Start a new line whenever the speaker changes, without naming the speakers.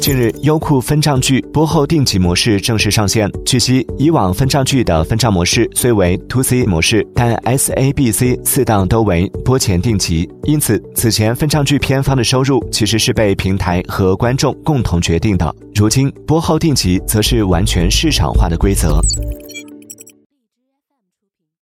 近日优酷分账剧播后定级模式正式上线。据悉以往分账剧的分账模式虽为 to c 模式但 sabc 四档都为播前定级因此此前分账剧片方的收入其实是被平台和观众共同决定的。如今播后定级则是完全市场化的规则。